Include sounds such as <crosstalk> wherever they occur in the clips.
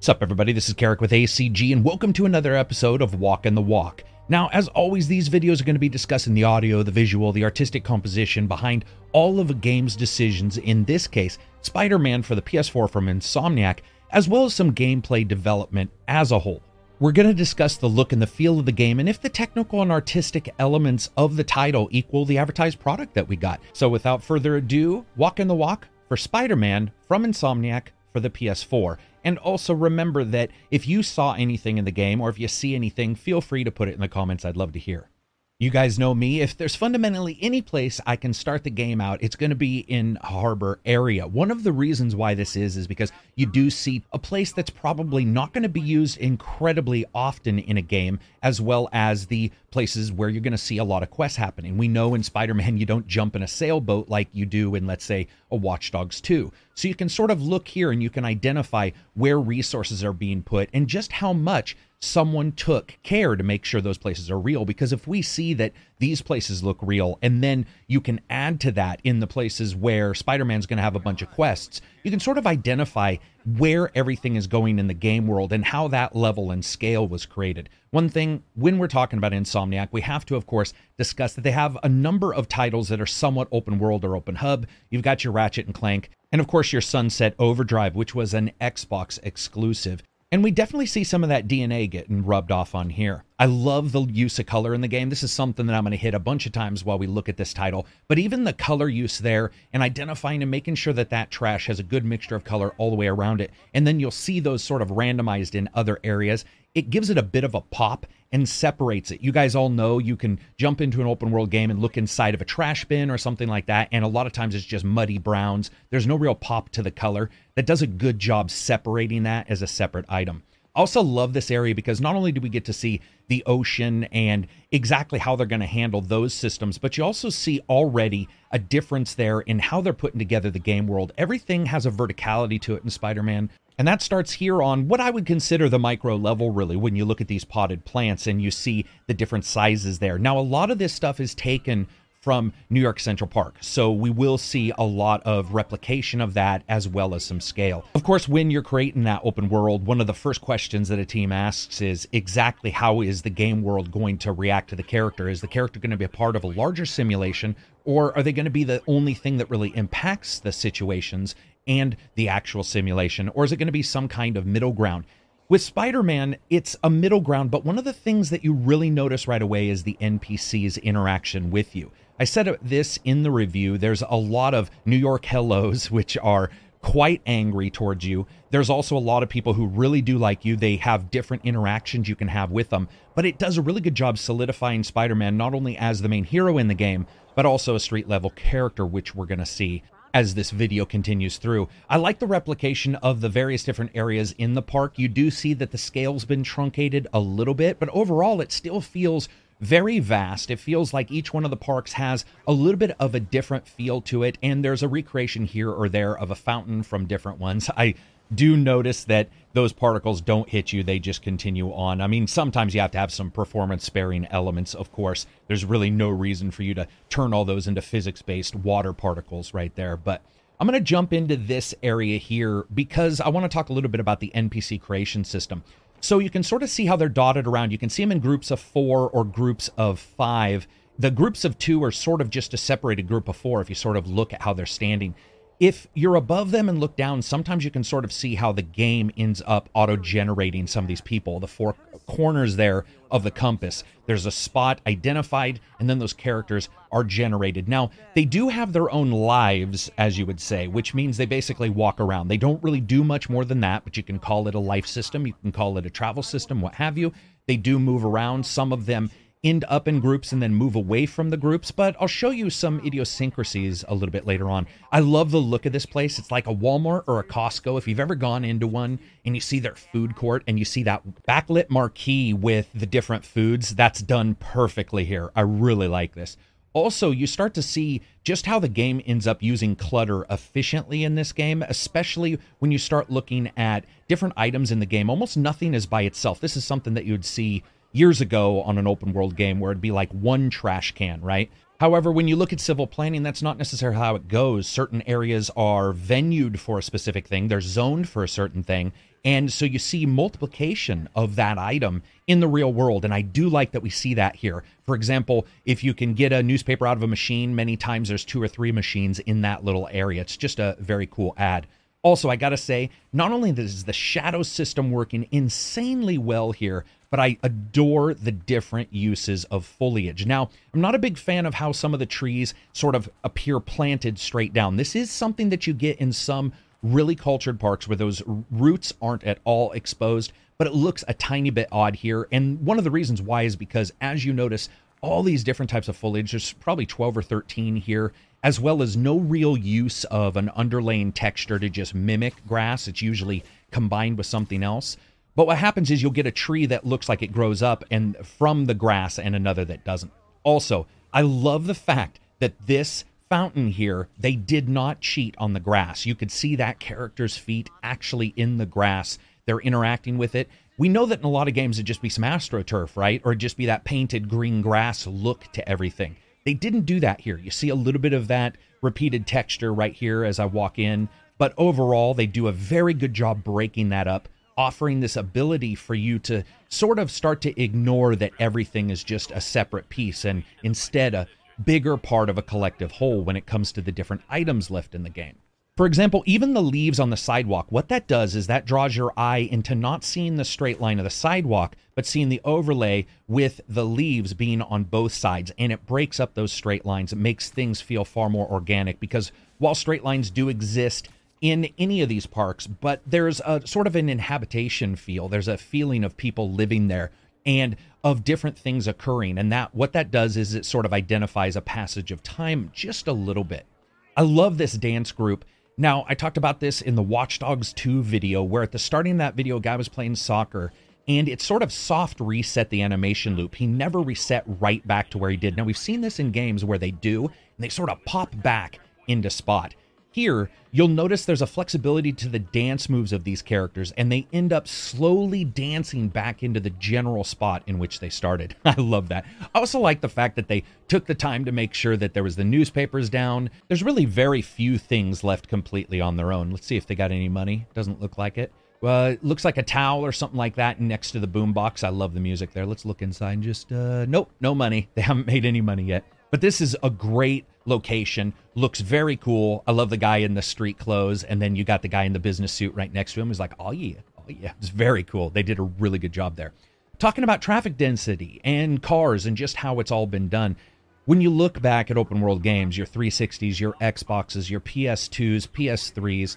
What's up, everybody? This is Karak with ACG, and welcome to another episode of Walking the Walk. Now, as always, these videos are going to be discussing the audio, the visual, the artistic composition behind all of a game's decisions, in this case, Spider Man for the PS4 from Insomniac, as well as some gameplay development as a whole. We're going to discuss the look and the feel of the game and if the technical and artistic elements of the title equal the advertised product that we got. So, without further ado, Walking the Walk for Spider Man from Insomniac for the PS4. And also remember that if you saw anything in the game or if you see anything, feel free to put it in the comments. I'd love to hear. You guys know me. If there's fundamentally any place I can start the game out, it's going to be in Harbor area. One of the reasons why this is is because you do see a place that's probably not going to be used incredibly often in a game, as well as the places where you're going to see a lot of quests happening. We know in Spider-Man you don't jump in a sailboat like you do in let's say a Watch Dogs 2. So you can sort of look here and you can identify where resources are being put and just how much someone took care to make sure those places are real. Because if we see that these places look real, and then you can add to that in the places where Spider Man's going to have a bunch of quests, you can sort of identify where everything is going in the game world and how that level and scale was created. One thing, when we're talking about Insomniac, we have to, of course, discuss that they have a number of titles that are somewhat open world or open hub. You've got your Ratchet and Clank, and of course, your Sunset Overdrive, which was an Xbox exclusive. And we definitely see some of that DNA getting rubbed off on here. I love the use of color in the game. This is something that I'm going to hit a bunch of times while we look at this title. But even the color use there and identifying and making sure that that trash has a good mixture of color all the way around it. And then you'll see those sort of randomized in other areas. It gives it a bit of a pop and separates it. You guys all know you can jump into an open world game and look inside of a trash bin or something like that. And a lot of times it's just muddy browns. There's no real pop to the color. That does a good job separating that as a separate item. I also, love this area because not only do we get to see the ocean and exactly how they're going to handle those systems, but you also see already a difference there in how they're putting together the game world. Everything has a verticality to it in Spider Man. And that starts here on what I would consider the micro level, really, when you look at these potted plants and you see the different sizes there. Now, a lot of this stuff is taken from New York Central Park. So we will see a lot of replication of that as well as some scale. Of course, when you're creating that open world, one of the first questions that a team asks is exactly how is the game world going to react to the character? Is the character going to be a part of a larger simulation or are they going to be the only thing that really impacts the situations and the actual simulation? Or is it going to be some kind of middle ground? With Spider Man, it's a middle ground, but one of the things that you really notice right away is the NPC's interaction with you. I said this in the review. There's a lot of New York hellos, <laughs> which are quite angry towards you. There's also a lot of people who really do like you. They have different interactions you can have with them, but it does a really good job solidifying Spider Man not only as the main hero in the game, but also a street level character, which we're going to see as this video continues through. I like the replication of the various different areas in the park. You do see that the scale's been truncated a little bit, but overall it still feels very vast. It feels like each one of the parks has a little bit of a different feel to it, and there's a recreation here or there of a fountain from different ones. I do notice that those particles don't hit you, they just continue on. I mean, sometimes you have to have some performance sparing elements, of course. There's really no reason for you to turn all those into physics based water particles right there. But I'm going to jump into this area here because I want to talk a little bit about the NPC creation system. So you can sort of see how they're dotted around. You can see them in groups of four or groups of five. The groups of two are sort of just a separated group of four if you sort of look at how they're standing if you're above them and look down, sometimes you can sort of see how the game ends up auto generating some of these people. The four corners there of the compass, there's a spot identified, and then those characters are generated. Now, they do have their own lives, as you would say, which means they basically walk around. They don't really do much more than that, but you can call it a life system, you can call it a travel system, what have you. They do move around. Some of them end up in groups and then move away from the groups, but I'll show you some idiosyncrasies a little bit later on. I love the look of this place. It's like a Walmart or a Costco. If you've ever gone into one and you see their food court and you see that backlit marquee with the different foods, that's done perfectly here. I really like this. Also, you start to see just how the game ends up using clutter efficiently in this game, especially when you start looking at different items in the game. Almost nothing is by itself. This is something that you would see years ago on an open world game where it'd be like one trash can, right? However, when you look at civil planning, that's not necessarily how it goes. Certain areas are venued for a specific thing, they're zoned for a certain thing, And so you see multiplication of that item in the real world. And I do like that we see that here. For example, if you can get a newspaper out of a machine, many times there's two or three machines in that little area. It's just a very cool ad. Also, I got to say, not only is the shadow system working insanely well here, but I adore the different uses of foliage. Now, I'm not a big fan of how some of the trees sort of appear planted straight down. This is something that you get in some really cultured parks where those roots aren't at all exposed, but it looks a tiny bit odd here. And one of the reasons why is because, as you notice, all these different types of foliage, there's probably 12 or 13 here, as well as no real use of an underlaying texture to just mimic grass. It's usually combined with something else. But what happens is you'll get a tree that looks like it grows up and from the grass and another that doesn't. Also, I love the fact that this fountain here, they did not cheat on the grass. You could see that character's feet actually in the grass. They're interacting with it. We know that in a lot of games it'd just be some astroturf, right? Or just be that painted green grass look to everything. They didn't do that here. You see a little bit of that repeated texture right here as I walk in, but overall, they do a very good job breaking that up, offering this ability for you to sort of start to ignore that everything is just a separate piece and instead a bigger part of a collective whole when it comes to the different items left in the game. For example, even the leaves on the sidewalk, what that does is that draws your eye into not seeing the straight line of the sidewalk, but seeing the overlay with the leaves being on both sides. And it breaks up those straight lines. It makes things feel far more organic because while straight lines do exist in any of these parks, but there's a sort of an inhabitation feel. There's a feeling of people living there and of different things occurring. And that what that does is it sort of identifies a passage of time just a little bit. I love this dance group. Now, I talked about this in the Watch Dogs 2 video, where at the starting of that video, a guy was playing soccer and it sort of soft reset the animation loop. He never reset right back to where he did. Now, we've seen this in games where they do, and they sort of pop back into spot. Here, you'll notice there's a flexibility to the dance moves of these characters, and they end up slowly dancing back into the general spot in which they started. <laughs> I love that. I also like the fact that they took the time to make sure that there was the newspapers down. There's really very few things left completely on their own. Let's see if they got any money. Doesn't look like it. Well, it looks like a towel or something like that next to the boombox. I love the music there. Let's look inside and just, uh, nope, no money. <laughs> They haven't made any money yet. But this is a great location. Looks very cool. I love the guy in the street clothes, and then you got the guy in the business suit right next to him. He's like, oh yeah, oh yeah. It's very cool. They did a really good job there. Talking about traffic density and cars and just how it's all been done. When you look back at open world games, your 360s, your Xboxes, your PS2s, PS3s,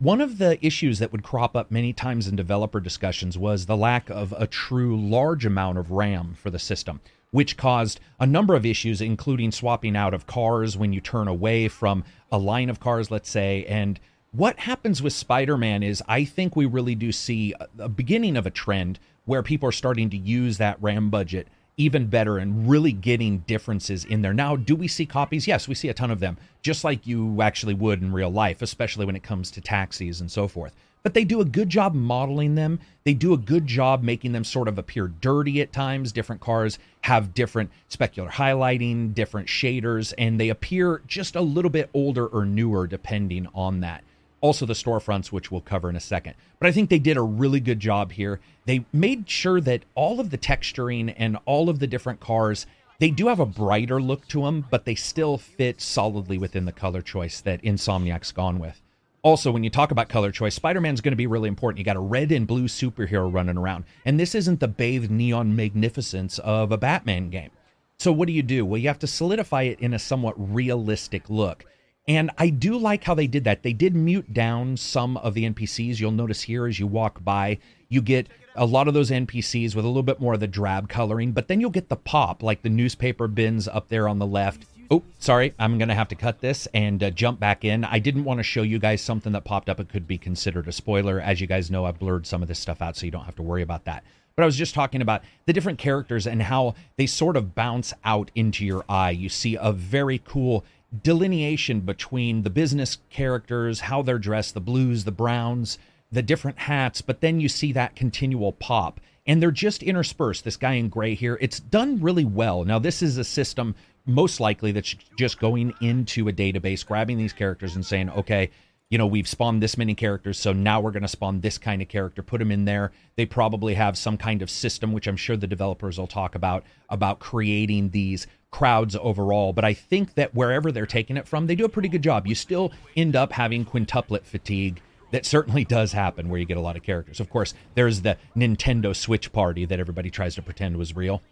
one of the issues that would crop up many times in developer discussions was the lack of a true large amount of RAM for the system which caused a number of issues, including swapping out of cars when you turn away from a line of cars, let's say. And what happens with Spider Man is I think we really do see a beginning of a trend where people are starting to use that RAM budget even better and really getting differences in there. Now, do we see copies? Yes, we see a ton of them, just like you actually would in real life, especially when it comes to taxis and so forth but they do a good job modeling them. They do a good job making them sort of appear dirty at times. Different cars have different specular highlighting, different shaders, and they appear just a little bit older or newer depending on that. Also, the storefronts, which we'll cover in a second. But I think they did a really good job here. They made sure that all of the texturing and all of the different cars they do have a brighter look to them, but they still fit solidly within the color choice that Insomniac's gone with also, when you talk about color choice, Spider Man's going to be really important. You got a red and blue superhero running around, and this isn't the bathed neon magnificence of a Batman game. So, what do you do? Well, you have to solidify it in a somewhat realistic look. And I do like how they did that. They did mute down some of the NPCs. You'll notice here as you walk by, you get a lot of those NPCs with a little bit more of the drab coloring, but then you'll get the pop, like the newspaper bins up there on the left Oh, sorry. I'm going to have to cut this and uh, jump back in. I didn't want to show you guys something that popped up. It could be considered a spoiler. As you guys know, I've blurred some of this stuff out so you don't have to worry about that. But I was just talking about the different characters and how they sort of bounce out into your eye. You see a very cool delineation between the business characters, how they're dressed, the blues, the browns, the different hats, but then you see that continual pop. And they're just interspersed. This guy in gray here, it's done really well. Now, this is a system most likely that's just going into a database, grabbing these characters and saying, okay, you know, we've spawned this many characters, so now we're going to spawn this kind of character, put them in there. They probably have some kind of system, which I'm sure the developers will talk about, about creating these crowds overall. But I think that wherever they're taking it from, they do a pretty good job. You still end up having quintuplet fatigue. That certainly does happen where you get a lot of characters. Of course, there's the Nintendo Switch party that everybody tries to pretend was real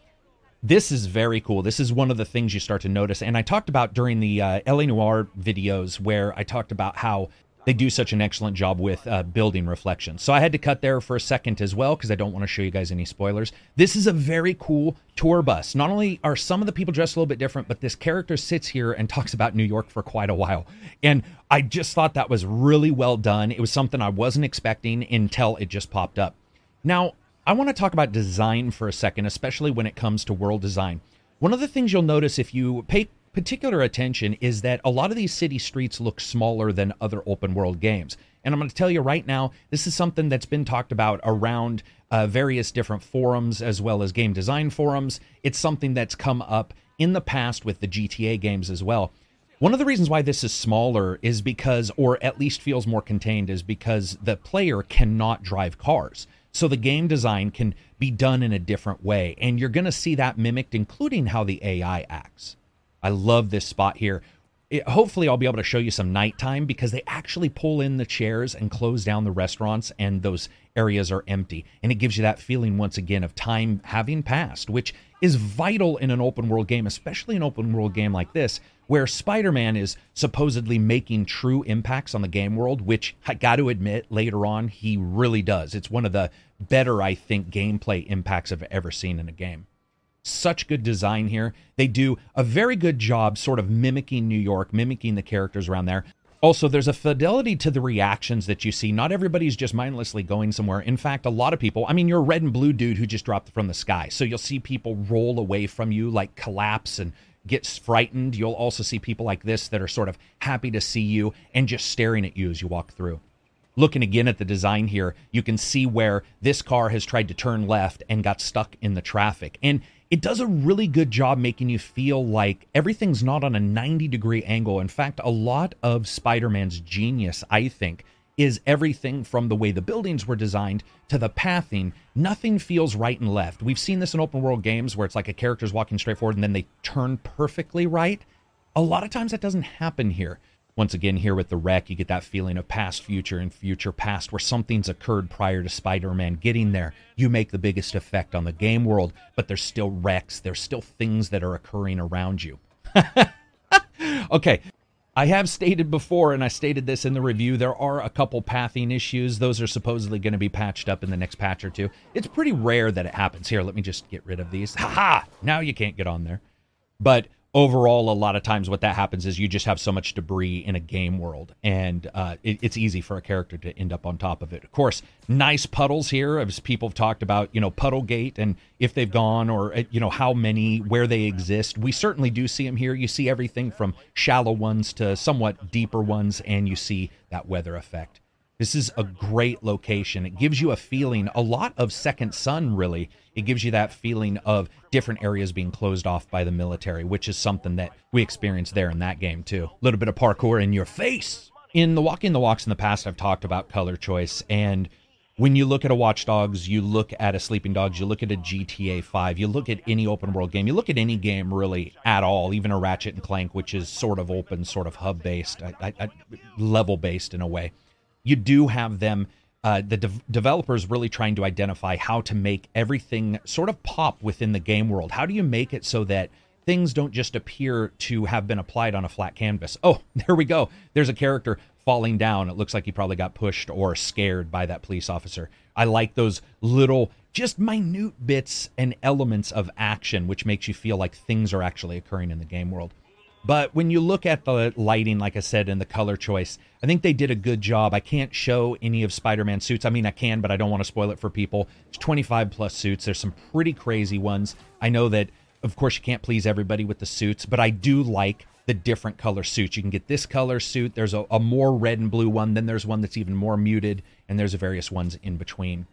this is very cool. This is one of the things you start to notice. And I talked about during the uh, LA Noire videos where I talked about how they do such an excellent job with uh, building reflections. So I had to cut there for a second as well because I don't want to show you guys any spoilers. This is a very cool tour bus. Not only are some of the people dressed a little bit different, but this character sits here and talks about New York for quite a while. And I just thought that was really well done. It was something I wasn't expecting until it just popped up. Now, I want to talk about design for a second, especially when it comes to world design. One of the things you'll notice if you pay particular attention is that a lot of these city streets look smaller than other open world games. And I'm going to tell you right now, this is something that's been talked about around uh, various different forums as well as game design forums. It's something that's come up in the past with the GTA games as well. One of the reasons why this is smaller is because, or at least feels more contained, is because the player cannot drive cars. So the game design can be done in a different way. And you're going to see that mimicked, including how the AI acts. I love this spot here. It, hopefully, I'll be able to show you some nighttime because they actually pull in the chairs and close down the restaurants, and those areas are empty. And it gives you that feeling once again of time having passed, which is vital in an open world game, especially an open world game like this, where Spider Man is supposedly making true impacts on the game world, which I got to admit, later on, he really does. It's one of the better, I think, gameplay impacts I've ever seen in a game such good design here. They do a very good job sort of mimicking New York, mimicking the characters around there. Also, there's a fidelity to the reactions that you see. Not everybody's just mindlessly going somewhere. In fact, a lot of people, I mean, you're a red and blue dude who just dropped from the sky. So you'll see people roll away from you, like collapse and get frightened. You'll also see people like this that are sort of happy to see you and just staring at you as you walk through. Looking again at the design here, you can see where this car has tried to turn left and got stuck in the traffic. And it does a really good job making you feel like everything's not on a 90 degree angle. In fact, a lot of Spider Man's genius, I think, is everything from the way the buildings were designed to the pathing. Nothing feels right and left. We've seen this in open world games where it's like a character's walking straight forward and then they turn perfectly right. A lot of times that doesn't happen here once again here with the wreck you get that feeling of past future and future past where something's occurred prior to spider-man getting there you make the biggest effect on the game world but there's still wrecks there's still things that are occurring around you <laughs> okay I have stated before, and I stated this in the review, there are a couple pathing issues. Those are supposedly going to be patched up in the next patch or two. It's pretty rare that it happens. Here, let me just get rid of these. Ha ha! Now you can't get on there. But overall, a lot of times what that happens is you just have so much debris in a game world, and uh, it, it's easy for a character to end up on top of it. Of course, nice puddles here, as people have talked about, you know, Puddlegate and if they've gone or, uh, you know, how many, where they exist. We certainly do see them here. You see everything from shallow ones to somewhat deeper ones, and you see that weather effect. This is a great location. It gives you a feeling, a lot of Second Son, really. It gives you that feeling of different areas being closed off by the military, which is something that we experienced there in that game, too. A little bit of parkour in your face. In the Walking the Walks in the past, I've talked about color choice. And when you look at a Watch Dogs, you look at a Sleeping Dogs, you look at a GTA 5, you look at any open world game, you look at any game really at all, even a Ratchet and Clank, which is sort of open, sort of hub based, level based in a way you do have them uh, the de- developers really trying to identify how to make everything sort of pop within the game world. How do you make it so that things don't just appear to have been applied on a flat canvas? Oh, <laughs> there we go. There's a character falling down. It looks like he probably got pushed or scared by that police officer. I like those little, just minute bits and elements of action, which makes you feel like things are actually occurring in the game world. But when you look at the lighting, like I said, and the color choice, I think they did a good job. I can't show any of Spider Man suits. I mean, I can, but I don't want to spoil it for people. It's 25 plus suits. There's some pretty crazy ones. I know that, of course, you can't please everybody with the suits, but I do like the different color suits. You can get this color suit. There's a, a more red and blue one. Then there's one that's even more muted, and there's various ones in between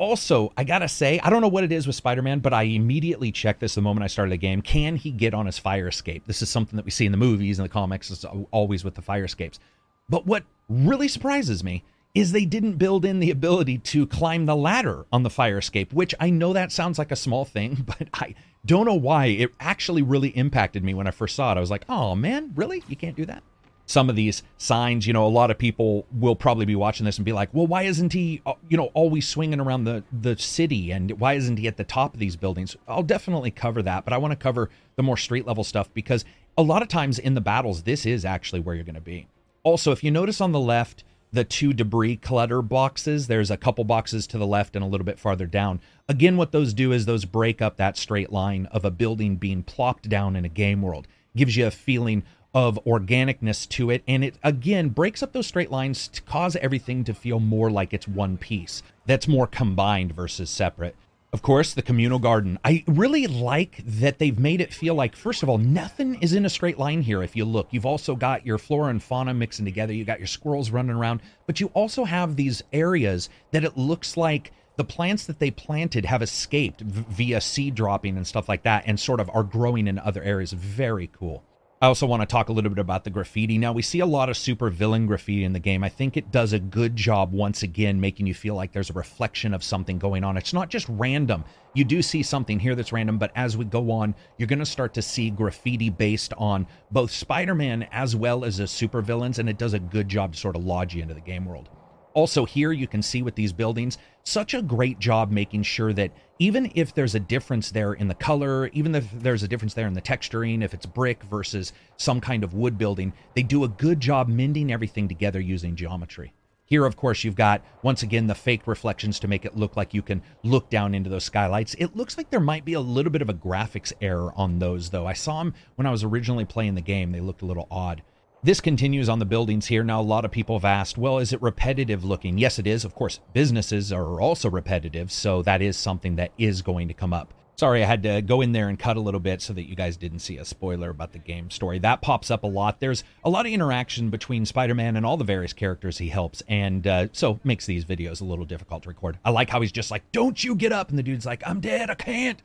also, I gotta say, I don't know what it is with Spider Man, but I immediately checked this the moment I started the game. Can he get on his fire escape? This is something that we see in the movies and the comics. It's always with the fire escapes. But what really surprises me is they didn't build in the ability to climb the ladder on the fire escape, which I know that sounds like a small thing, <laughs> but I don't know why. It actually really impacted me when I first saw it. I was like, oh man, really? You can't do that? Some of these signs, you know, a lot of people will probably be watching this and be like, well, why isn't he, uh, you know, always swinging around the, the city? And why isn't he at the top of these buildings? I'll definitely cover that, but I want to cover the more street level stuff because a lot of times in the battles, this is actually where you're going to be. Also, if you notice on the left, the two debris clutter boxes. There's a couple boxes to the left and a little bit farther down. Again, what those do is those break up that straight line of a building being plopped down in a game world. Gives you a feeling of organicness to it. And it again breaks up those straight lines to cause everything to feel more like it's one piece that's more combined versus separate. Of course, the communal garden. I really like that they've made it feel like, first of all, nothing is in a straight line here. If you look, you've also got your flora and fauna mixing together. You got your squirrels running around, but you also have these areas that it looks like the plants that they planted have escaped via seed dropping and stuff like that and sort of are growing in other areas. Very cool. I also want to talk a little bit about the graffiti. Now, we see a lot of super villain graffiti in the game. I think it does a good job once again making you feel like there's a reflection of something going on. It's not just random. You do see something here that's random, but as we go on, you're going to start to see graffiti based on both Spider Man as well as the super villains, and it does a good job to sort of lodge you into the game world. Also, here you can see with these buildings, such a great job making sure that even if there's a difference there in the color, even if there's a difference there in the texturing, if it's brick versus some kind of wood building, they do a good job mending everything together using geometry. Here, of course, you've got once again the fake reflections to make it look like you can look down into those skylights. It looks like there might be a little bit of a graphics error on those, though. I saw them when I was originally playing the game, they looked a little odd. This continues on the buildings here. Now, a lot of people have asked, well, is it repetitive looking? Yes, it is. Of course, businesses are also repetitive, so that is something that is going to come up. Sorry, I had to go in there and cut a little bit so that you guys didn't see a spoiler about the game story. That pops up a lot. There's a lot of interaction between Spider Man and all the various characters he helps, and uh, so makes these videos a little difficult to record. I like how he's just like, Don't you get up! And the dude's like, I'm dead, I can't.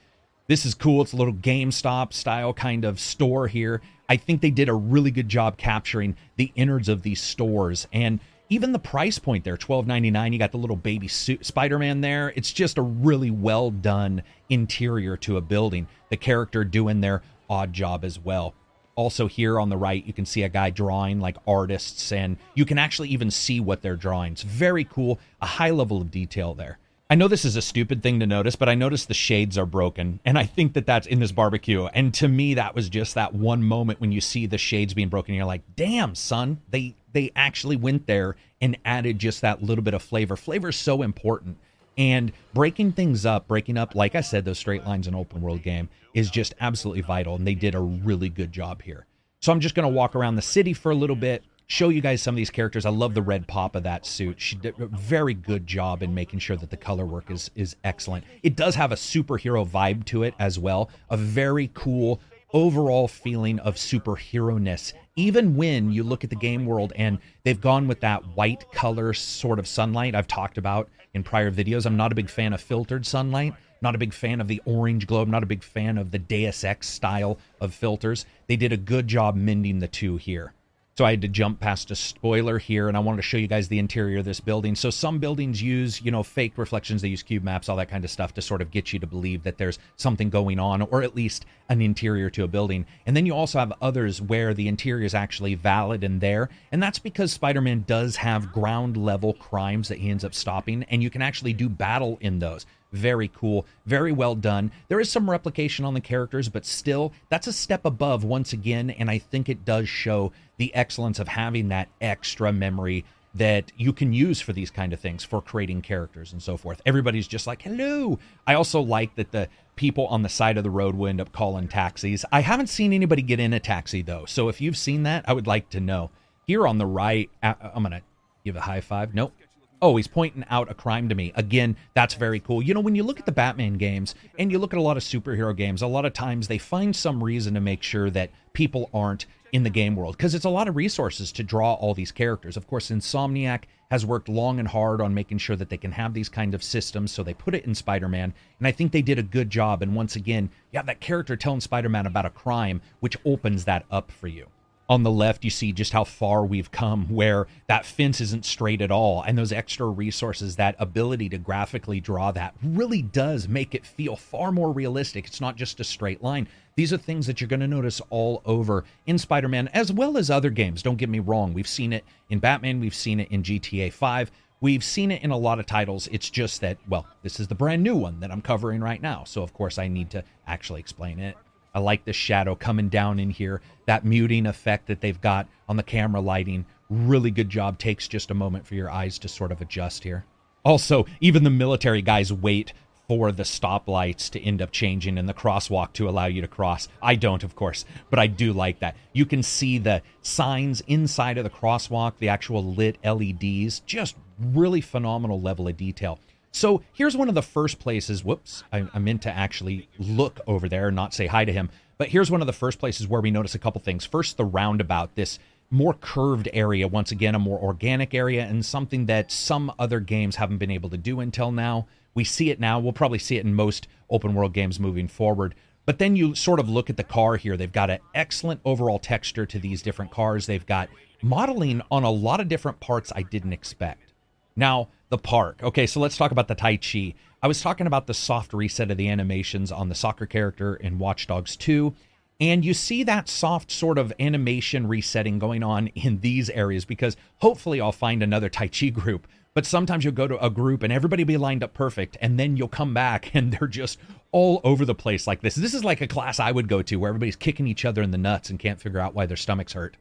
This is cool. It's a little GameStop style kind of store here. I think they did a really good job capturing the innards of these stores and even the price point there, twelve ninety nine. You got the little baby Spider Man there. It's just a really well done interior to a building. The character doing their odd job as well. Also, here on the right, you can see a guy drawing like artists, and you can actually even see what they're drawing. It's very cool, a high level of detail there. I know this is a stupid thing to notice, but I noticed the shades are broken. And I think that that's in this barbecue. And to me, that was just that one moment when you see the shades being broken. you're like, damn, son, they, they actually went there and added just that little bit of flavor. Flavor is so important. And breaking things up, breaking up, like I said, those straight lines in open world game is just absolutely vital. And they did a really good job here. So I'm just going to walk around the city for a little bit show you guys some of these characters. I love the red pop of that suit. She did a very good job in making sure that the color work is is excellent. It does have a superhero vibe to it as well. A very cool overall feeling of superhero ness. Even when you look at the game world and they've gone with that white color sort of sunlight I've talked about in prior videos. I'm not a big fan of filtered sunlight. Not a big fan of the orange globe. Not a big fan of the Deus Ex style of filters. They did a good job mending the two here. So I had to jump past a spoiler here, and I wanted to show you guys the interior of this building. So some buildings use, you know, fake reflections. They use cube maps, all that kind of stuff to sort of get you to believe that there's something going on, or at least an interior to a building. And then you also have others where the interior is actually valid and there, and that's because Spider-Man does have ground level crimes that he ends up stopping, and you can actually do battle in those. Very cool. Very well done. There is some replication on the characters, but still, that's a step above once again. And I think it does show the excellence of having that extra memory that you can use for these kind of things for creating characters and so forth. Everybody's just like, hello. I also like that the people on the side of the road will end up calling taxis. I haven't seen anybody get in a taxi though. So if you've seen that, I would like to know. Here on the right, uh, I'm going to give a high five. Nope oh, he's pointing out a crime to me. Again, that's very cool. You know, when you look at the Batman games and you look at a lot of superhero games, a lot of times they find some reason to make sure that people aren't in the game world because it's a lot of resources to draw all these characters. Of course, Insomniac has worked long and hard on making sure that they can have these kind of systems, so they put it in Spider Man, and I think they did a good job. And once again, you have that character telling Spider Man about a crime, which opens that up for you. On the left, you see just how far we've come, where that fence isn't straight at all. And those extra resources, that ability to graphically draw that really does make it feel far more realistic. It's not just a straight line. These are things that you're going to notice all over in Spider Man, as well as other games. Don't get me wrong. We've seen it in Batman, we've seen it in GTA 5. We've seen it in a lot of titles. It's just that, well, this is the brand new one that I'm covering right now. So, of course, I need to actually explain it. I like the shadow coming down in here. That muting effect that they've got on the camera lighting. Really good job. Takes just a moment for your eyes to sort of adjust here. Also, even the military guys wait for the stoplights to end up changing in the crosswalk to allow you to cross. I don't, of course, but I do like that. You can see the signs inside of the crosswalk, the actual lit LEDs, just really phenomenal level of detail. So here's one of the first places. Whoops, I, I meant to actually look over there and not say hi to him. But here's one of the first places where we notice a couple things. First, the roundabout, this more curved area, once again, a more organic area, and something that some other games haven't been able to do until now. We see it now. We'll probably see it in most open world games moving forward. But then you sort of look at the car here. They've got an excellent overall texture to these different cars. They've got modeling on a lot of different parts I didn't expect. Now, the park. Okay, so let's talk about the Tai Chi. I was talking about the soft reset of the animations on the soccer character in Watch Dogs 2. And you see that soft sort of animation resetting going on in these areas because hopefully I'll find another Tai Chi group. But sometimes you'll go to a group and everybody will be lined up perfect, and then you'll come back <laughs> and they're just all over the place like this. This is like a class I would go to where everybody's kicking each other in the nuts and can't figure out why their stomachs hurt.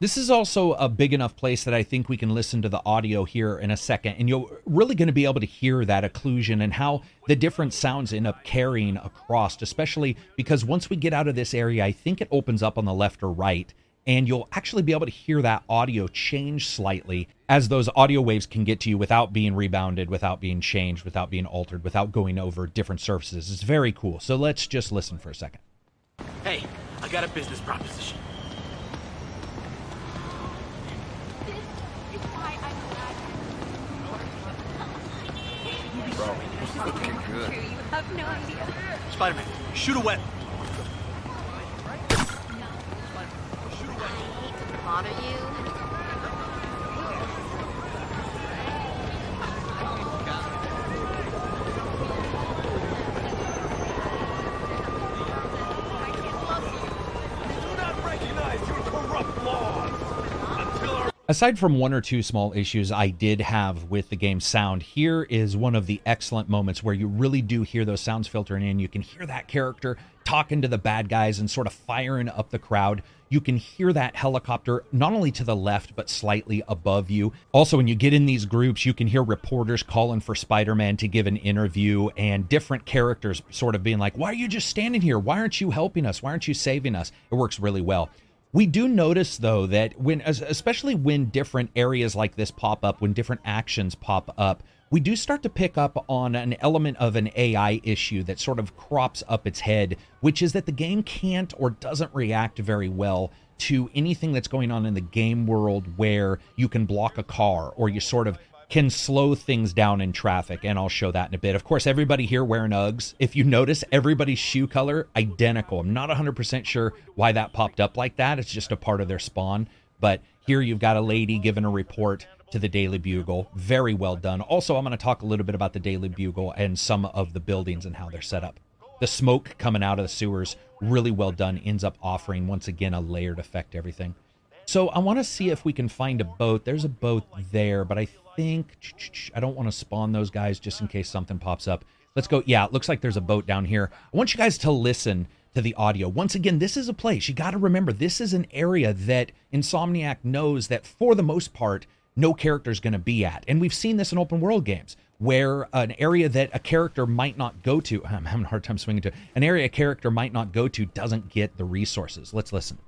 This is also a big enough place that I think we can listen to the audio here in a second, and you're really going to be able to hear that occlusion and how the different sounds end up carrying across, especially because once we get out of this area, I think it opens up on the left or right, and you'll actually be able to hear that audio change slightly as those audio waves can get to you without being rebounded, without being changed, without being altered, without going over different surfaces. It's very cool. So let's just listen for a second. Hey, I got a business proposition. Bro, this looking good. You have no idea. Spider-Man, shoot a web. Bother you? Do not recognize your corrupt laws until our Aside from one or two small issues I did have with the game's sound, here is one of the excellent moments where you really do hear those sounds filtering in. You can hear that character talking to the bad guys and sort of firing up the crowd. You can hear that helicopter not only to the left, but slightly above you. Also, when you get in these groups, you can hear reporters calling for Spider Man to give an interview and different characters sort of being like, Why are you just standing here? Why aren't you helping us? Why aren't you saving us? It works really well. We do notice though that when especially when different areas like this pop up, when different actions pop up, we do start to pick up on an element of an AI issue that sort of crops up its head, which is that the game can't or doesn't react very well to anything that's going on in the game world where you can block a car or you sort of can slow things down in traffic, and I'll show that in a bit. Of course, everybody here wearing Uggs. If you notice, everybody's shoe color identical. I'm not 100% sure why that popped up like that. It's just a part of their spawn. But here you've got a lady giving a report to the Daily Bugle. Very well done. Also, I'm going to talk a little bit about the Daily Bugle and some of the buildings and how they're set up. The smoke coming out of the sewers, really well done, ends up offering once again a layered effect everything. So I want to see if we can find a boat. There's a boat there, but I think I don't want to spawn those guys just in case something pops up. Let's go. Yeah, it looks like there's a boat down here. I want you guys to listen to the audio. Once again, this is a place. You got to remember, this is an area that Insomniac knows that for the most part, no character is going to be at. And we've seen this in open world games where an area that a character might not go to, <laughs> I'm having a hard time swinging to, an area a character might not go to doesn't get the resources. Let's listen.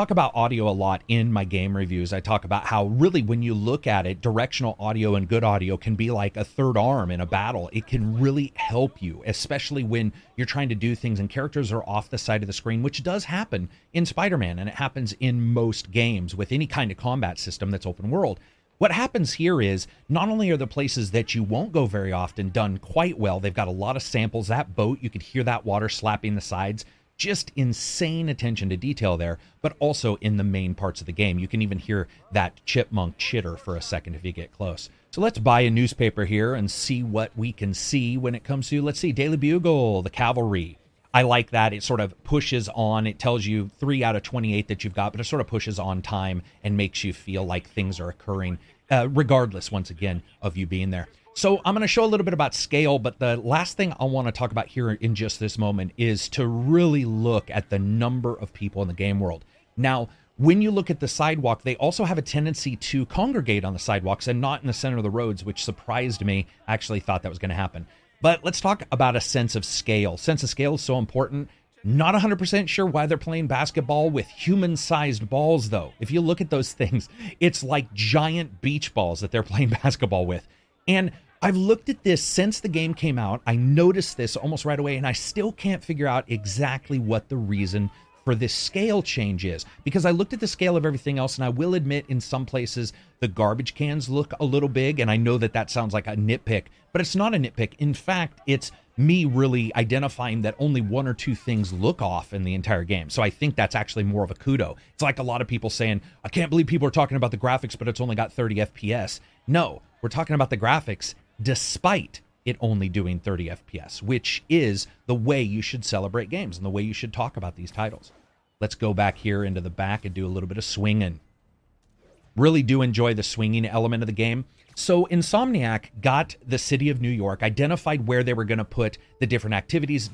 Talk about audio a lot in my game reviews. I talk about how really when you look at it, directional audio and good audio can be like a third arm in a battle. It can really help you, especially when you're trying to do things and characters are off the side of the screen, which does happen in Spider-Man and it happens in most games with any kind of combat system that's open world. What happens here is not only are the places that you won't go very often done quite well, they've got a lot of samples. That boat, you could hear that water slapping the sides just insane attention to detail there, but also in the main parts of the game. You can even hear that chipmunk chitter for a second if you get close. So let's buy a newspaper here and see what we can see when it comes to, let's see, Daily Bugle, the cavalry. I like that. It sort of pushes on. It tells you three out of 28 that you've got, but it sort of pushes on time and makes you feel like things are occurring, uh, regardless, once again, of you being there. So I'm going to show a little bit about scale, but the last thing I want to talk about here in just this moment is to really look at the number of people in the game world. Now, when you look at the sidewalk, they also have a tendency to congregate on the sidewalks and not in the center of the roads, which surprised me. I actually thought that was going to happen. But let's talk about a sense of scale. Sense of scale is so important. Not 100% sure why they're playing basketball with human sized balls, though. If you look at those <laughs> things, it's like giant beach balls that they're playing <laughs> basketball with. And I've looked at this since the game came out. I noticed this almost right away, and I still can't figure out exactly what the reason for this scale change is because I looked at the scale of everything else, and I will admit in some places the garbage cans look a little big, and I know that that sounds like a nitpick, but it's not a nitpick. In fact, it's me really identifying that only one or two things look off in the entire game. So I think that's actually more of a kudo. It's like a lot of people saying, I can't believe people are talking about the graphics, but it's only got 30 FPS. No, we're talking about the graphics despite it only doing 30 FPS, which is the way you should celebrate games and the way you should talk about these titles. Let's go back here into the back and do a little bit of swinging. Really do enjoy the swinging element of the game. So, Insomniac got the city of New York, identified where they were going to put the different activities,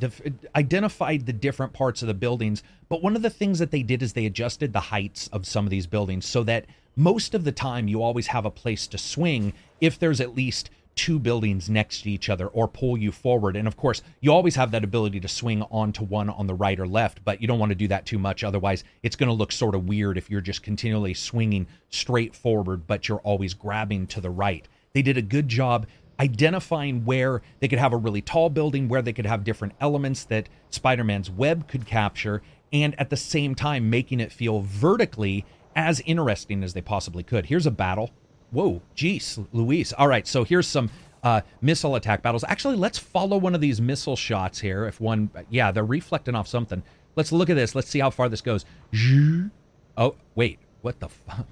identified the different parts of the buildings. But one of the things that they did is they adjusted the heights of some of these buildings so that most of the time you always have a place to swing if there's at least two buildings next to each other or pull you forward. And of course, you always have that ability to swing onto one on the right or left, but you don't want to do that too much. Otherwise, it's going to look sort of weird if you're just continually swinging straight forward, but you're always grabbing to the right. They did a good job identifying where they could have a really tall building, where they could have different elements that Spider Man's web could capture, and at the same time making it feel vertically as interesting as they possibly could. Here's a battle Whoa, geez, Luis. All right, so here's some uh, missile attack battles. Actually, let's follow one of these missile shots here. If one, yeah, they're reflecting off something. Let's look at this. Let's see how far this goes. Oh, wait, what the fuck?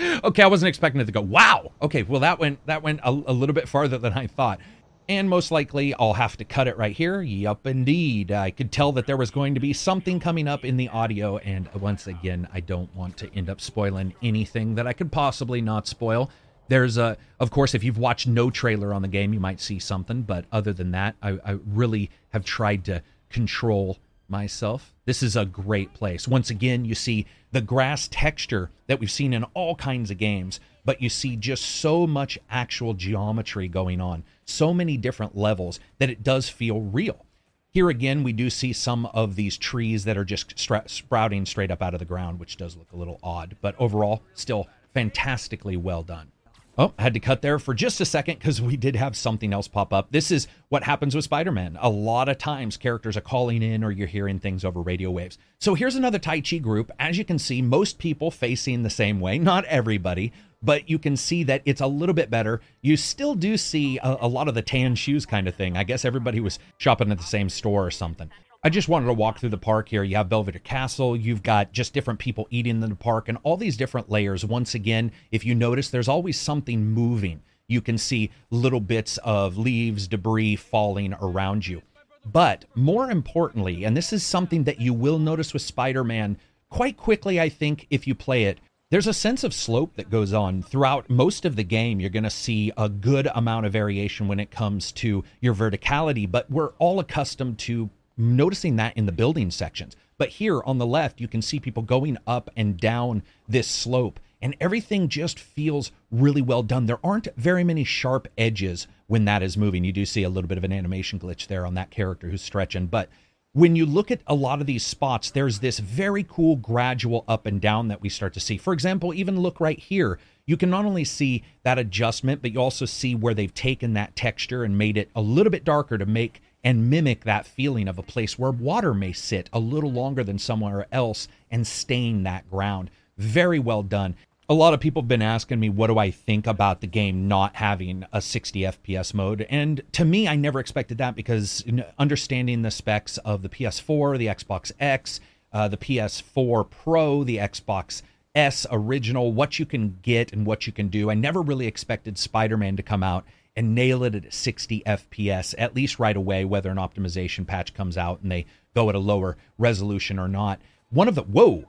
<laughs> okay, I wasn't expecting it to go. Wow. Okay, well that went that went a, a little bit farther than I thought and most likely I'll have to cut it right here. Yup, indeed. I could tell that there was going to be something coming up in the audio, and once again, I don't want to end up spoiling anything that I could possibly not spoil. There's a, of course, if you've watched no trailer on the game, you might see something, but other than that, I, I really have tried to control myself. This is a great place. Once again, you see the grass texture that we've seen in all kinds of games, but you see just so much actual geometry going on, so many different levels that it does feel real. Here again, we do see some of these trees that are just sprouting straight up out of the ground, which does look a little odd, but overall, still fantastically well done. Oh, I had to cut there for just a second because we did have something else pop up. This is what happens with Spider Man. A lot of times, characters are calling in or you're hearing things over radio waves. So here's another Tai Chi group. As you can see, most people facing the same way, not everybody, but you can see that it's a little bit better. You still do see a, a lot of the tan shoes kind of thing. I guess everybody was shopping at the same store or something. I just wanted to walk through the park here. You have Belvedere Castle, you've got just different people eating in the park, and all these different layers. Once again, if you notice, there's always something moving. You can see little bits of leaves, debris falling around you. But more importantly, and this is something that you will notice with Spider Man quite quickly, I think, if you play it, there's a sense of slope that goes on throughout most of the game. You're going to see a good amount of variation when it comes to your verticality, but we're all accustomed to noticing that in the building sections. But here on the left, you can see people going up and down this slope, and everything just feels really well done. There aren't very many sharp edges when that is moving. You do see a little bit of an animation glitch there on that character who's stretching, but when you look at a lot of these spots, there's this very cool gradual up and down that we start to see. For example, even look right here. You can not only see that adjustment, but you also see where they've taken that texture and made it a little bit darker to make and mimic that feeling of a place where water may sit a little longer than somewhere else and stain that ground. Very well done a lot of people have been asking me what do I think about the game not having a 60 FPS mode. And to me, I never expected that because understanding the specs of the PS4, the Xbox X, uh, the PS4 Pro, the Xbox S original, what you can get and what you can do, I never really expected Spider Man to come out and nail it at 60 FPS, at least right away, whether an optimization patch comes out and they go at a lower resolution or not. One of the, whoa,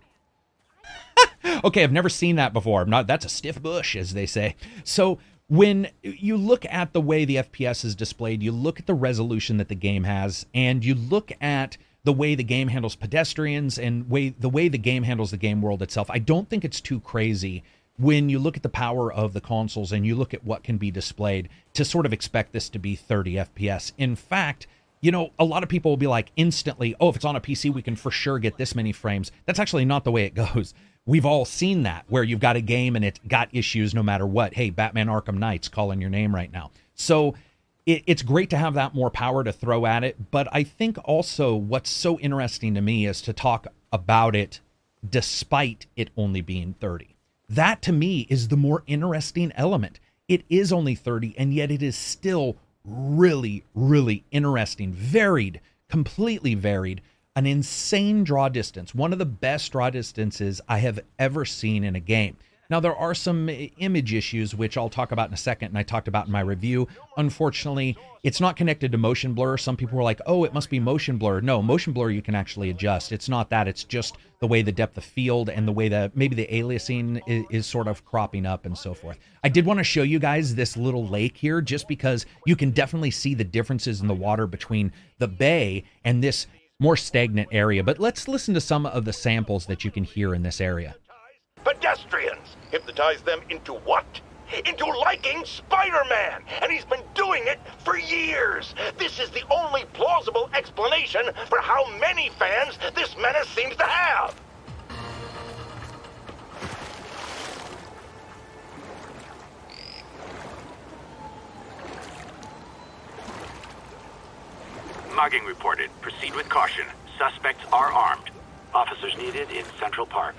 <laughs> okay, I've never seen that before. I'm not that's a stiff bush, as they say. So when you look at the way the FPS is displayed, you look at the resolution that the game has, and you look at the way the game handles pedestrians and way the way the game handles the game world itself. I don't think it's too crazy when you look at the power of the consoles and you look at what can be displayed to sort of expect this to be 30 FPS. In fact, you know, a lot of people will be like instantly, oh, if it's on a PC, we can for sure get this many frames. That's actually not the way it <laughs> goes. We've all seen that where you've got a game and it got issues no matter what. Hey, Batman Arkham Knight's calling your name right now. So it, it's great to have that more power to throw at it. But I think also what's so interesting to me is to talk about it despite it only being 30. That to me is the more interesting element. It is only 30, and yet it is still really, really interesting, varied, completely varied an insane draw distance, one of the best draw distances I have ever seen in a game. Now, there are some image issues, which I'll talk about in a second, and I talked about in my review. Unfortunately, it's not connected to motion blur. Some people were like, oh, it must be motion blur. No, motion blur you can actually adjust. It's not that, it's just the way the depth of field and the way that maybe the aliasing is, is sort of cropping up and so forth. I did want to show you guys this little lake here just because you can definitely see the differences in the water between the bay and this more stagnant area. But let's listen to some of the samples that you can hear in this area. Pedestrians! Hypnotize them into what? Into liking Spider Man! And he's been doing it for years! This is the only plausible explanation for how many fans this menace seems to have! Mugging reported. Proceed with caution. Suspects are armed. Officers needed in Central Park.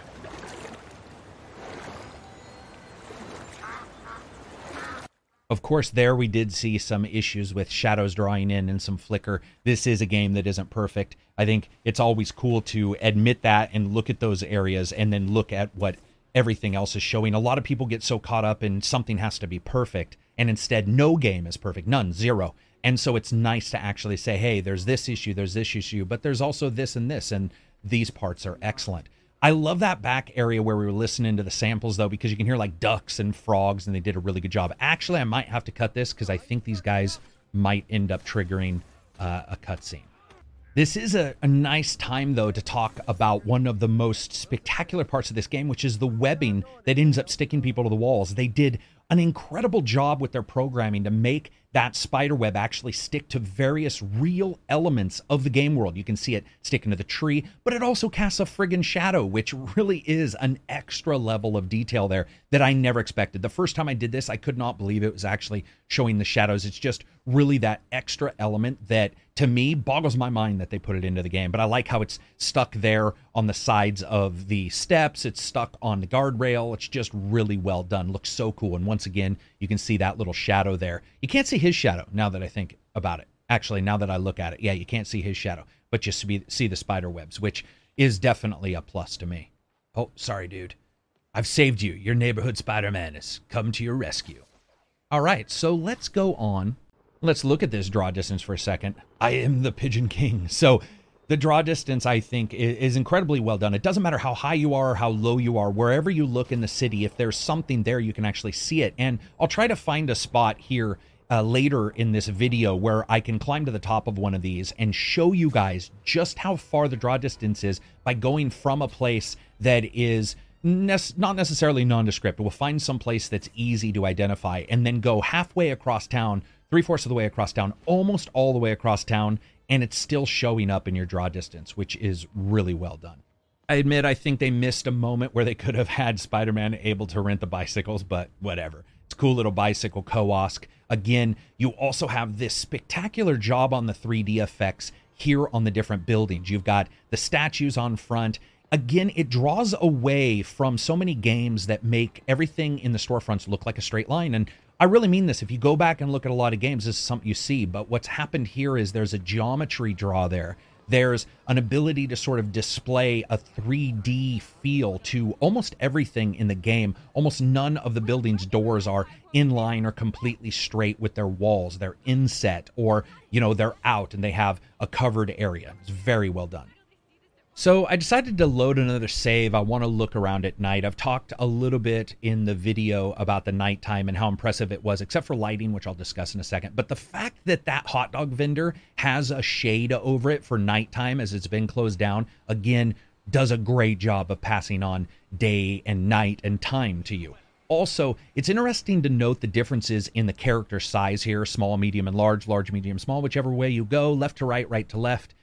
Of course, there we did see some issues with shadows drawing in and some flicker. This is a game that isn't perfect. I think it's always cool to admit that and look at those areas and then look at what everything else is showing. A lot of people get so caught up in something has to be perfect, and instead, no game is perfect. None, zero. And so it's nice to actually say, hey, there's this issue, there's this issue, but there's also this and this, and these parts are excellent. I love that back area where we were listening to the samples though, because you can hear like ducks and frogs, and they did a really good job. Actually, I might have to cut this because I think these guys might end up triggering uh, a cutscene. This is a, a, nice time, though, to talk about one of the most spectacular parts of this game, which is the webbing that ends up sticking people to the walls. They did an incredible job with their programming to make that spider web actually stick to various real elements of the game world. You can see it sticking to the tree, but it also casts a friggin' shadow, which really is an extra level of detail there that I never expected. The first time I did this, I could not believe it was actually showing the shadows. It's just really that extra element that to me boggles my mind that they put it into the game. But I like how it's stuck there on the sides of the steps. It's stuck on the guardrail. It's just really well done. Looks so cool. And once again, you can see that little shadow there. You can't see his shadow now that I think about it. Actually, now that I look at it, yeah, you can't see his shadow, but you see the spider webs, which is definitely a plus to me. Oh, sorry, dude. I've saved you. Your neighborhood Spider Man has come to your rescue. All right, so let's go on Let's look at this draw distance for a second. I am the Pigeon King. <laughs> So the draw distance, I think, is incredibly well done. It doesn't matter how high you are or how low you are, wherever you look in the city, if there's something there, you can actually see it. And I'll try to find a spot here uh, later in this video where I can climb to the top of one of these and show you guys just how far the draw distance is by going from a place that is not necessarily nondescript. We'll find some place that's easy to identify and then go halfway across town three fourths of the way across town, almost all the way across town, and it's still showing up in your draw distance, which is really well done. I admit I think they missed a moment where they could have had Spider-Man able to rent the bicycles, but whatever. It's cool little bicycle kiosk. Again, you also have this spectacular job on the 3D effects here on the different buildings. You've got the statues on front. Again, it draws away from so many games that make everything in the storefronts look like a straight line. And I really mean this. If you go back and look at a lot of games, this is something you see. But what's happened here is there's a geometry draw there there's an ability to sort of display a 3D feel to almost everything in the game. Almost none of the building's doors are in line or completely straight with their walls. They're inset or, you know, they're out and they have a covered area. It's very well done. So I decided to load another save. I want to look around at night. I've talked a little bit in the video about the nighttime and how impressive it was, except for lighting, which I'll discuss in a second. But the fact that that hot dog vendor has a shade over it for nighttime as it's been closed down, again, does a great job of passing on day and night and time to you. Also, it's interesting to note the differences in the character size here small, medium, and large, large, medium, small, whichever way you go, left to right, right to left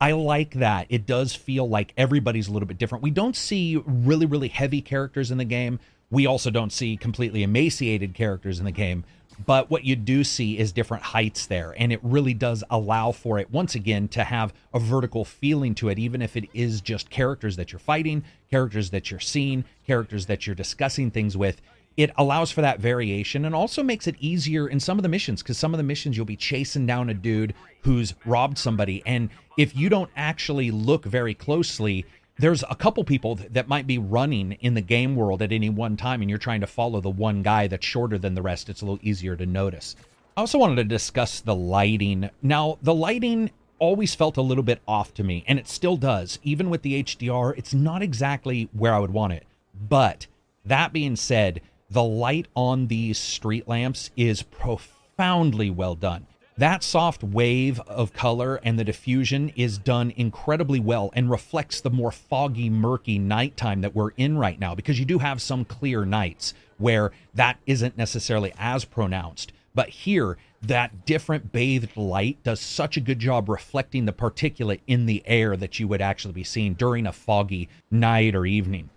I like that. It does feel like everybody's a little bit different. We don't see really, really heavy characters in the game. We also don't see completely emaciated characters in the game. But what you do see is different heights there. And it really does allow for it, once again, to have a vertical feeling to it, even if it is just characters that you're fighting, characters that you're seeing, characters that you're discussing things with it allows for that variation and also makes it easier in some of the missions because some of the missions you'll be chasing down a dude who's robbed somebody. And if you don't actually look very closely there's a couple people that might be running in the game world at any one time and you're trying to follow the one guy that's shorter than the rest. It's a little easier to notice. I also wanted to discuss the lighting. Now the lighting always felt a little bit off to me and it still does. Even with the hdr it's not exactly where i would want it. But that being said the light on these street lamps is profoundly well done. That soft wave of color and the diffusion is done incredibly well and reflects the more foggy, murky nighttime that we're in right now because you do have some clear nights where that isn't necessarily as pronounced. But here, that different bathed light does such a good job reflecting the particulate in the air that you would actually be seeing during a foggy night or evening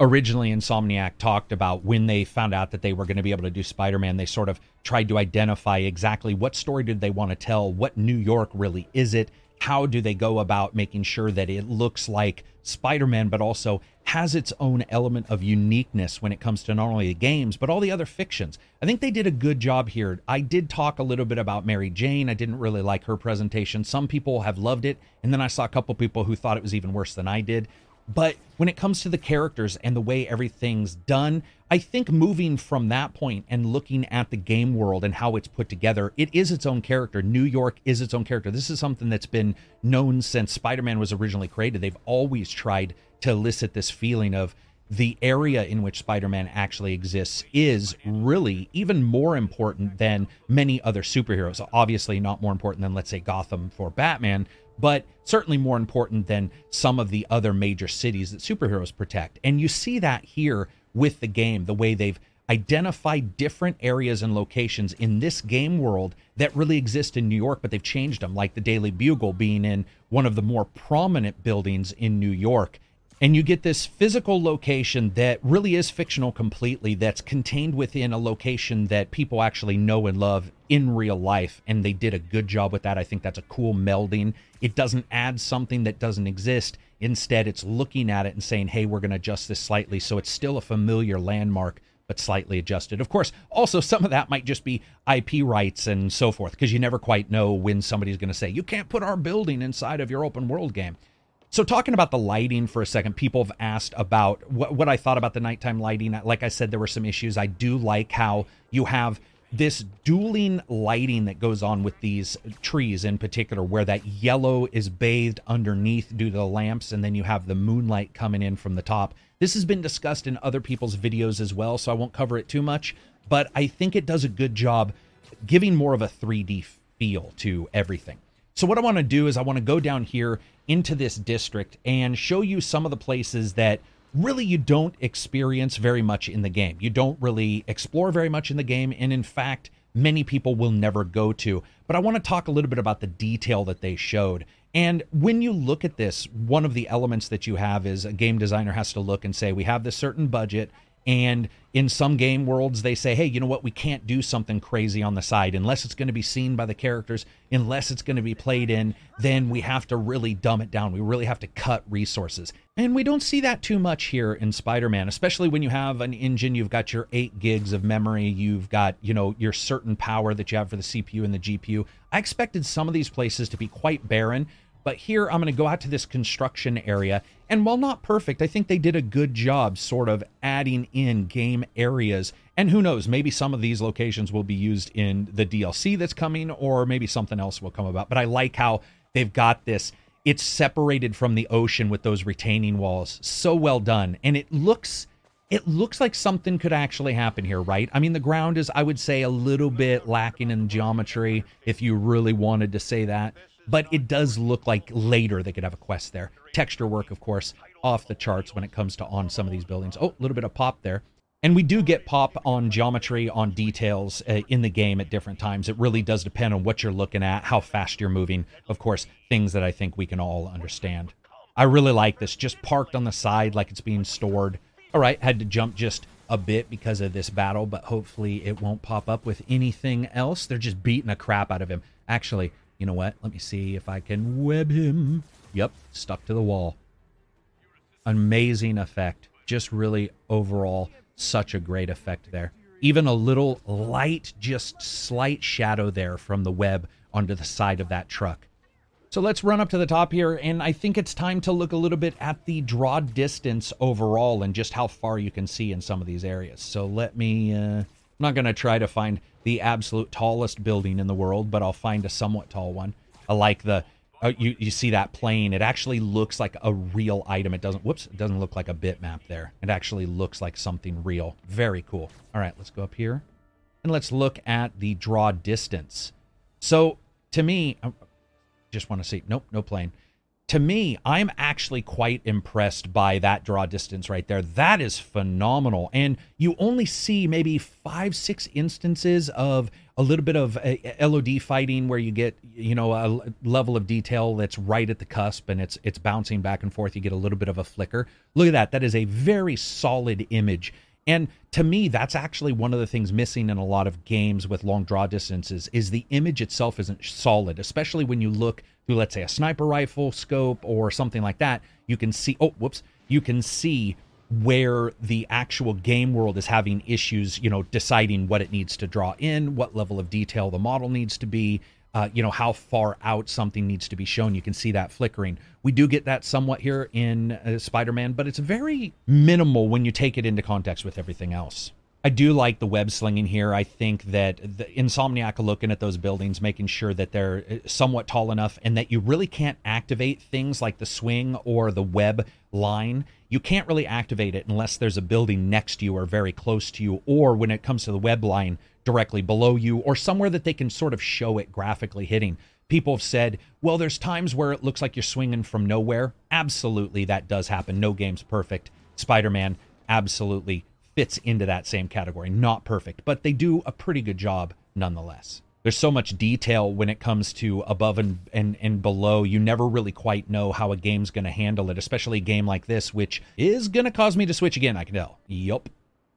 originally Insomniac talked about when they found out that they were going to be able to do Spider-Man, they sort of tried to identify exactly what story did they want to tell, what New York really is it, how do they go about making sure that it looks like Spider-Man but also has its own element of uniqueness when it comes to not only the games but all the other fictions. I think they did a good job here. I did talk a little bit about Mary Jane. I didn't really like her presentation. Some people have loved it and then I saw a couple people who thought it was even worse than I did. But when it comes to the characters and the way everything's done, I think moving from that point and looking at the game world and how it's put together, it is its own character. New York is its own character. This is something that's been known since Spider Man was originally created. They've always tried to elicit this feeling of the area in which Spider Man actually exists is really even more important than many other superheroes. Obviously, not more important than, let's say, Gotham for Batman, but certainly more important than some of the other major cities that superheroes protect. And you see that here with the game, the way they've identified different areas and locations in this game world that really exist in New York, but they've changed them, like the Daily Bugle being in one of the more prominent buildings in New York and you get this physical location that really is fictional completely that's contained within a location that people actually know and love in real life and they did a good job with that i think that's a cool melding it doesn't add something that doesn't exist instead it's looking at it and saying hey we're going to adjust this slightly so it's still a familiar landmark but slightly adjusted. Of course, also some of that might just be IP rights and so forth, because you never quite know when somebody's going to say, you can't put our building inside of your open world game. So, talking about the lighting for a second, people have asked about what, what I thought about the nighttime lighting. Like I said, there were some issues. I do like how you have this dueling lighting that goes on with these trees in particular, where that yellow is bathed underneath due to the lamps, and then you have the moonlight coming in from the top. This has been discussed in other people's videos as well, so I won't cover it too much, but I think it does a good job giving more of a 3D feel to everything. So, what I want to do is I want to go down here into this district and show you some of the places that really you don't experience very much in the game. You don't really explore very much in the game. And in fact, many people will never go to. But I want to talk a little bit about the detail that they showed. And when you look at this, one of the elements that you have is a game designer has to look and say, we have this certain budget and in some game worlds, they say, hey, you know what? We can't do something crazy on the side unless it's going to be seen by the characters, unless it's going to be played in. Then we have to really dumb it down. We really have to cut resources. And we don't see that too much here in Spider Man, especially when you have an engine, you've got your eight gigs of memory, you've got, you know, your certain power that you have for the CPU and the GPU. I expected some of these places to be quite barren but here I'm going to go out to this construction area. And while not perfect, I think they did a good job sort of adding in game areas. And who knows, maybe some of these locations will be used in the DLC that's coming, or maybe something else will come about. But I like how they've got this. It's separated from the ocean with those retaining walls. So well done. And it looks it looks like something could actually happen here, right? I mean, the ground is, I would say, a little bit lacking in geometry, if you really wanted to say that but it does look like later they could have a quest there. Texture work, of course, off the charts when it comes to on some of these buildings. Oh, a little bit of pop there. And we do get pop on geometry, on details uh, in the game at different times. It really does depend on what you're looking at, how fast you're moving. Of course, things that I think we can all understand. I really like this, just parked on the side like it's being stored. All right, had to jump just a bit because of this battle, but hopefully it won't pop up with anything else. They're just beating the crap out of him. Actually, you know what? Let me see if I can web him. Yep, stuck to the wall. Amazing effect. Just really overall, such a great effect there. Even a little light, just slight shadow there from the web onto the side of that truck. So let's run up to the top here, and I think it's time to look a little bit at the draw distance overall and just how far you can see in some of these areas. So let me, uh, I'm not going to try to find the absolute tallest building in the world, but I'll find a somewhat tall one. I like the uh, you you see that plane. It actually looks like a real item. It doesn't. Whoops! It doesn't look like a bitmap there. It actually looks like something real. Very cool. All right, let's go up here, and let's look at the draw distance. So to me, I just want to see. Nope, no plane to me, I'm actually quite impressed by that draw distance right there. That is phenomenal. And you only see maybe five, six instances of a little bit of uh, uh, LOD fighting where you get, you know, a level of detail that's right at the cusp and it's it's bouncing back and forth. You get a little bit of a flicker. Look at that. That is a very solid image. And to me, that's actually one of the things missing in a lot of games with long draw distances is the image itself isn't solid, especially when you look through, let's say, a sniper rifle scope or something like that. You can see, oh, whoops, you can see where the actual game world is having issues, you know, deciding what it needs to draw in, what level of detail the model needs to be, uh, you know, how far out something needs to be shown. You can see that flickering. We do get that somewhat here in uh, Spider Man, but it's very minimal when you take it into context with everything else. I do like the web slinging here. I think that the Insomniac looking at those buildings, making sure that they're uh, somewhat tall enough and that you really can't activate things like the swing or the web line. You can't really activate it unless there's a building next to you or very close to you, or when it comes to the web line, directly below you or somewhere that they can sort of show it graphically hitting. People have said, well, there's times where it looks like you're swinging from nowhere. Absolutely, that does happen. No game's perfect. Spider Man absolutely fits into that same category. Not perfect, but they do a pretty good job nonetheless. There's so much detail when it comes to above and, and, and below. You never really quite know how a game's going to handle it, especially a game like this, which is going to cause me to switch again, I can tell. Yup.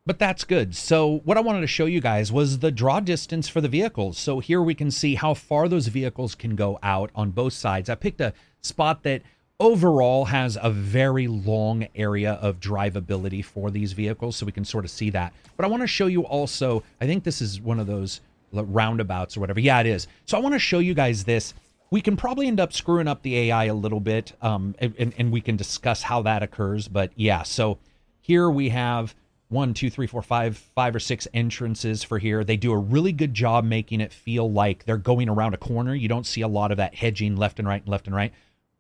But that's good. So what I wanted to show you guys was the draw distance for the vehicles. So here we can see how far those vehicles can go out on both sides. I picked a spot that overall has a very long area of drivability for these vehicles so we can sort of see that. But I want to show you also, I think this is one of those roundabouts or whatever. Yeah, it is. So I want to show you guys this. We can probably end up screwing up the AI a little bit um, and, and we can discuss how that occurs. But yeah, so here we have one, two, three, four, five, five or six entrances for here. They do a really good job making it feel like they're going around a corner. You don't see a lot of that hedging left and right and left and right.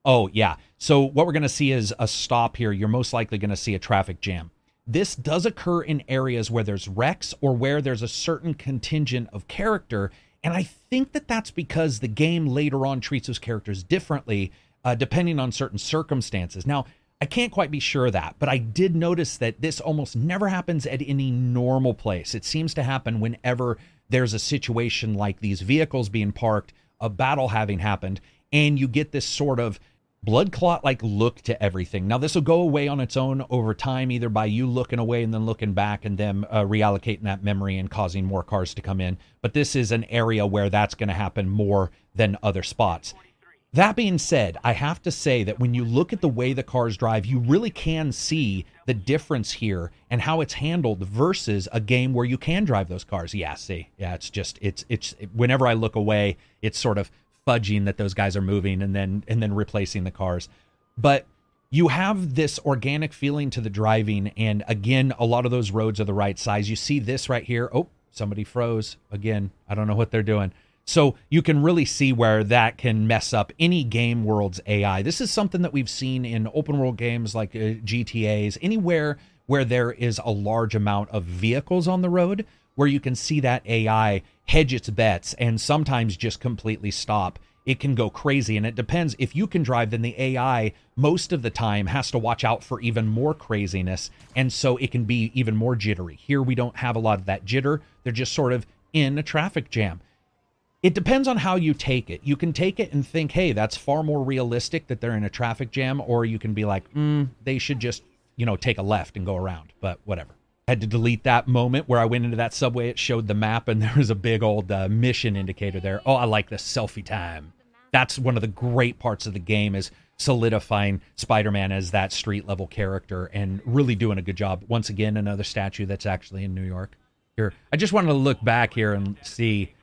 Oh, yeah. So what we're going to see is a stop here. You're most likely going to see a traffic jam. This does occur in areas where there's wrecks or where there's a certain contingent of character. And I think that that's because the game later on treats those characters differently uh, depending on certain circumstances. Now, I can't quite be sure of that, but I did notice that this almost never happens at any normal place. It seems to happen whenever there's a situation like these vehicles being parked, a battle having happened, and you get this sort of blood clot like look to everything. Now, this will go away on its own over time, either by you looking away and then looking back and them uh, reallocating that memory and causing more cars to come in. But this is an area where that's going to happen more than other spots. That being said, I have to say that when you look at the way the cars drive, you really can see the difference here and how it's handled versus a game where you can drive those cars. Yeah, see, yeah, it's just it's it's whenever I look away, it's sort of fudging that those guys are moving and then and then replacing the cars. But you have this organic feeling to the driving and again a lot of those roads are the right size. You see this right here. Oh, somebody froze. Again, I don't know what they're doing. So you can really see where that can mess up any game world's AI. This is something that we've seen in open world games like uh, GTA's, anywhere where there is a large amount of vehicles on the road, where you can see that AI hedge its bets and sometimes just completely stop. It can go crazy, and it depends. If you can drive, then the AI most of the time has to watch out for even more craziness, and so it can be even more jittery. Here, we don't have a lot of that jitter. They're just sort of in a traffic jam it depends on how you take it. You can take it and think, hey, that's far more realistic that they're in a traffic jam, or you can be like, mm, they should just, you know, take a left and go around. But whatever. Had to delete that moment where I went into that subway. It showed the map, and <laughs> there was a big old uh, mission indicator there. Oh, I like the selfie time. That's one of the great parts of the game is solidifying Spider-Man as that street level character and really doing a good job. Once again, another statue that's actually in New York. Here, I just wanted to look back here and see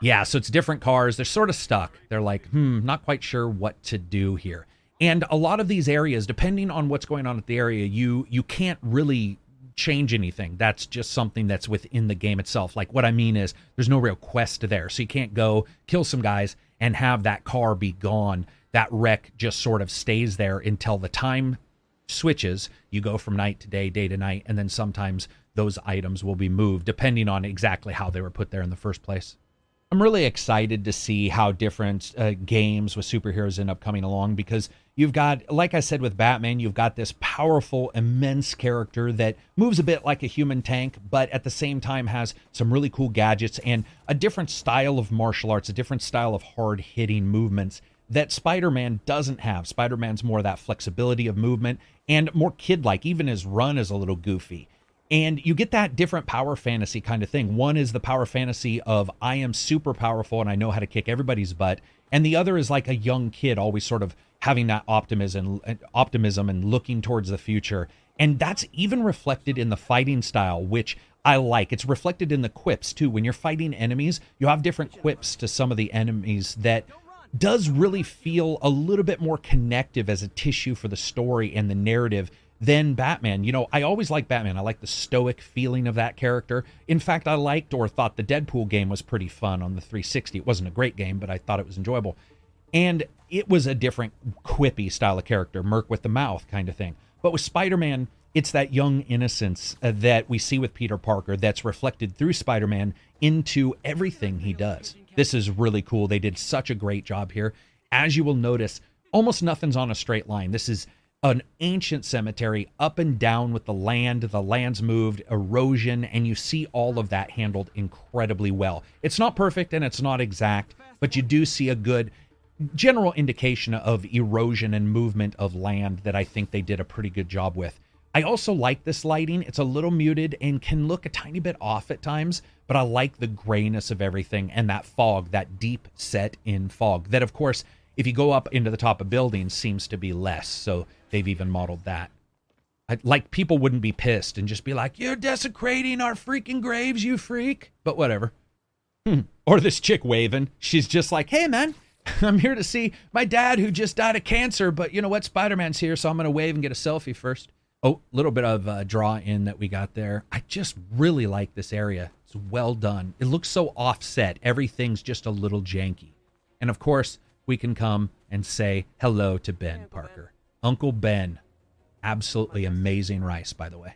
yeah, so it's different cars. They're sort of stuck. They're like, hmm, not quite sure what to do here. And a lot of these areas, depending on what's going on at the area, you you can't really change anything. That's just something that's within the game itself. Like what I mean is there's no real quest there. So you can't go kill some guys and have that car be gone. That wreck just sort of stays there until the time switches. You go from night to day, day to night, and then sometimes those items will be moved depending on exactly how they were put there in the first place. I'm really excited to see how different uh, games with superheroes end up coming along because you've got, like I said with Batman, you've got this powerful, immense character that moves a bit like a human tank, but at the same time has some really cool gadgets and a different style of martial arts, a different style of hard hitting movements that Spider Man doesn't have. Spider Man's more that flexibility of movement and more kid like. Even his run is a little goofy. And you get that different power fantasy kind of thing. One is the power fantasy of I am super powerful and I know how to kick everybody's butt. And the other is like a young kid always sort of having that optimism optimism and looking towards the future. And that's even reflected in the fighting style, which I like. It's reflected in the quips too. When you're fighting enemies, you have different quips to some of the enemies that does really feel a little bit more connective as a tissue for the story and the narrative than Batman. You know, I always like Batman. I like the stoic feeling of that character. In fact, I liked or thought the Deadpool game was pretty fun on the 360. It wasn't a great game, but I thought it was enjoyable. And it was a different quippy style of character, Merc with the mouth kind of thing. But with Spider Man, it's that young innocence uh, that we see with Peter Parker that's reflected through Spider Man into everything he does. This is really cool. They did such a great job here. As you will notice, almost nothing's on a straight line. This is an ancient cemetery up and down with the land. The land's moved, erosion, and you see all of that handled incredibly well. It's not perfect and it's not exact, but you do see a good general indication of erosion and movement of land that I think they did a pretty good job with. I also like this lighting. It's a little muted and can look a tiny bit off at times, but I like the grayness of everything and that fog, that deep set in fog. That, of course, if you go up into the top of buildings, seems to be less. So they've even modeled that. I, like people wouldn't be pissed and just be like, "You're desecrating our freaking graves, you freak." But whatever. Hmm. Or this chick waving. She's just like, "Hey, man, <laughs> I'm here to see my dad who just died of cancer, but you know what? Spider Man's here, so I'm going to wave and get a selfie first. Oh, a little bit of uh, draw in that we got there. I just really like this area. It's well done. It looks so offset. Everything's just a little janky. And of course, we can come and say hello to Ben Parker. Uncle Ben. Absolutely amazing rice, by the way.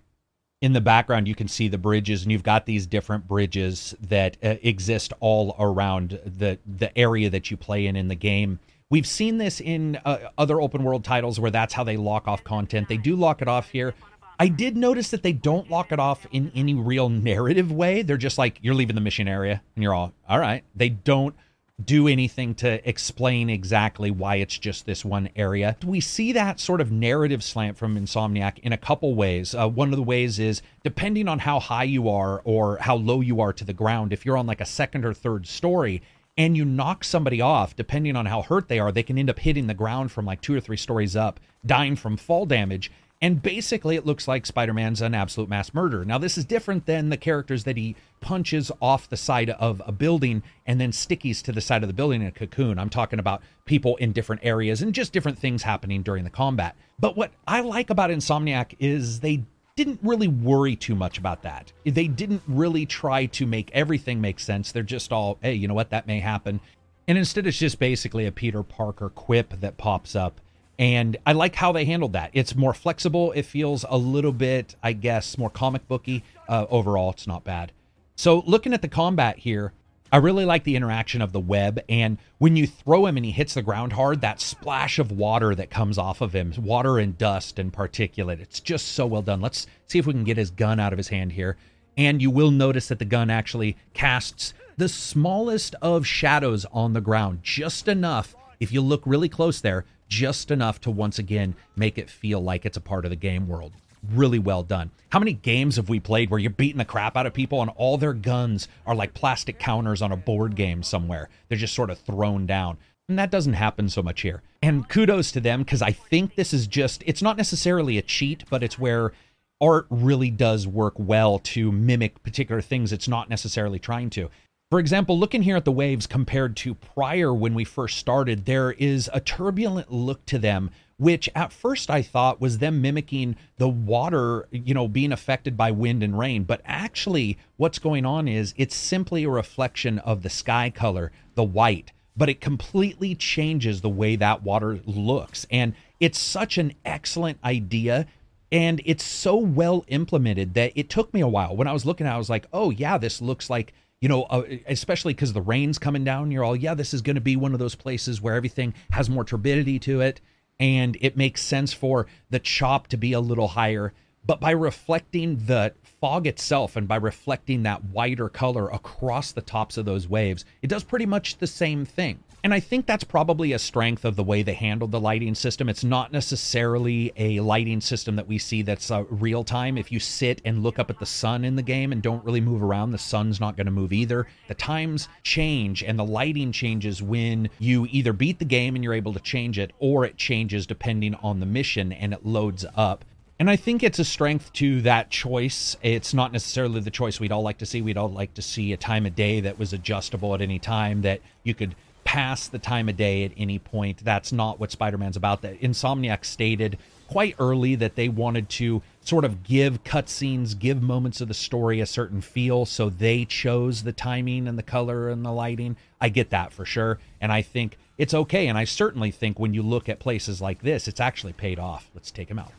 In the background, you can see the bridges, and you've got these different bridges that uh, exist all around the the area that you play in in the game. We've seen this in uh, other open world titles where that's how they lock off content. They do lock it off here. I did notice that they don't lock it off in any real narrative way. They're just like, you're leaving the mission area, and you're all, all right. They don't do anything to explain exactly why it's just this one area. We see that sort of narrative slant from Insomniac in a couple ways. Uh, one of the ways is depending on how high you are or how low you are to the ground, if you're on like a second or third story and you knock somebody off, depending on how hurt they are, they can end up hitting the ground from like two or three stories up, dying from fall damage. And basically, it looks like Spider Man's an absolute mass murderer. Now, this is different than the characters that he punches off the side of a building and then stickies to the side of the building in a cocoon. I'm talking about people in different areas and just different things happening during the combat. But what I like about Insomniac is they didn't really worry too much about that. They didn't really try to make everything make sense. They're just all, hey, you know what, that may happen. And instead, it's just basically a Peter Parker quip that pops up and I like how they handled that. It's more flexible. It feels a little bit, I guess, more comic booky. Uh, overall, it's not bad. So looking at the combat here, I really like the interaction of the web. And when you throw him and he hits the ground hard, that splash of water that comes off of him, water and dust and particulate, it's just so well done. Let's see if we can get his gun out of his hand here. And you will notice that the gun actually casts the smallest of shadows on the ground, just enough. If you look really close there, just enough to once again make it feel like it's a part of the game world. Really well done. How many games have we played where you're beating the crap out of people and all their guns are like plastic counters on a board game somewhere? They're just sort of thrown down. And that doesn't happen so much here. And kudos to them because I think this is just, it's not necessarily a cheat, but it's where art really does work well to mimic particular things it's not necessarily trying to. For example, looking here at the waves compared to prior when we first started, there is a turbulent look to them, which at first I thought was them mimicking the water, you know, being affected by wind and rain. But actually, what's going on is it's simply a reflection of the sky color, the white, but it completely changes the way that water looks. And it's such an excellent idea and it's so well implemented that it took me a while. When I was looking at it, I was like, oh, yeah, this looks like you know, uh, especially because the rain's coming down, you're all, yeah, this is going to be one of those places where everything has more turbidity to it. And it makes sense for the chop to be a little higher. But by reflecting the fog itself and by reflecting that whiter color across the tops of those waves, it does pretty much the same thing. And I think that's probably a strength of the way they handled the lighting system. It's not necessarily a lighting system that we see that's uh, real time. If you sit and look up at the sun in the game and don't really move around, the sun's not going to move either. The times change and the lighting changes when you either beat the game and you're able to change it, or it changes depending on the mission and it loads up. And I think it's a strength to that choice. It's not necessarily the choice we'd all like to see. We'd all like to see a time of day that was adjustable at any time, that you could past the time of day at any point. That's not what Spider Man's about. That Insomniac stated quite early that they wanted to sort of give cutscenes, give moments of the story a certain feel. So they chose the timing and the color and the lighting. I get that for sure. And I think it's okay. And I certainly think when you look at places like this, it's actually paid off. Let's take him out.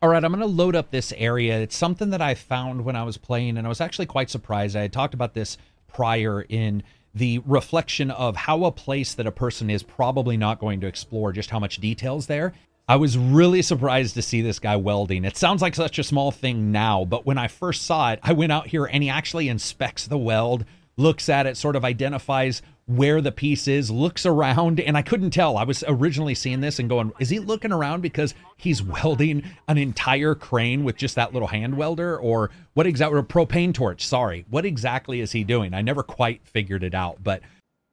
All right, I'm going to load up this area. It's something that I found when I was playing, and I was actually quite surprised. I had talked about this prior in the reflection of how a place that a person is probably not going to explore just how much details there. I was really surprised to see this guy welding. It sounds like such a small thing now, but when I first saw it, I went out here and he actually inspects the weld, looks at it, sort of identifies where the piece is, looks around, and I couldn't tell. I was originally seeing this and going, is he looking around because he's welding an entire crane with just that little hand welder? Or what exactly, or propane torch, sorry. What exactly is he doing? I never quite figured it out. But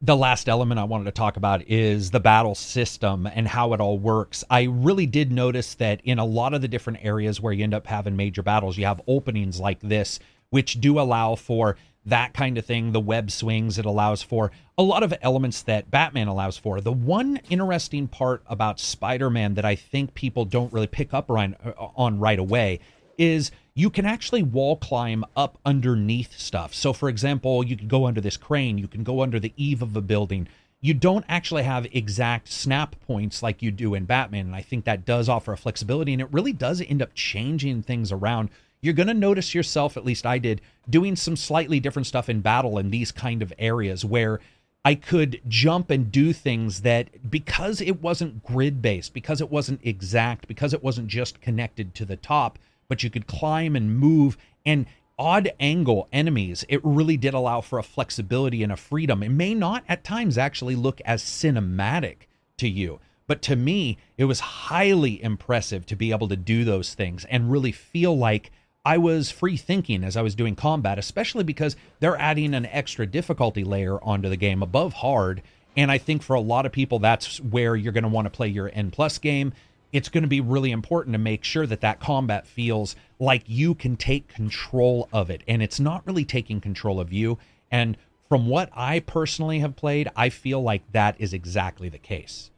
the last element I wanted to talk about is the battle system and how it all works. I really did notice that in a lot of the different areas where you end up having major battles, you have openings like this, which do allow for that kind of thing, the web swings it allows for, a lot of elements that Batman allows for. The one interesting part about Spider Man that I think people don't really pick up on, uh, on right away is you can actually wall climb up underneath stuff. So, for example, you can go under this crane, you can go under the eave of a building. You don't actually have exact snap points like you do in Batman. And I think that does offer a flexibility and it really does end up changing things around you're going to notice yourself, at least I did, doing some slightly different stuff in battle in these kind of areas where I could jump and do things that because it wasn't grid based, because it wasn't exact, because it wasn't just connected to the top, but you could climb and move and odd angle enemies. It really did allow for a flexibility and a freedom. It may not at times actually look as cinematic to you. But to me, it was highly impressive to be able to do those things and really feel like I was free thinking as I was doing combat, especially because they're adding an extra difficulty layer onto the game above hard. And I think for a lot of people, that's where you're going to want to play your N plus game. It's going to be really important to make sure that that combat feels like you can take control of it. And it's not really taking control of you. And from what I personally have played, I feel like that is exactly the case.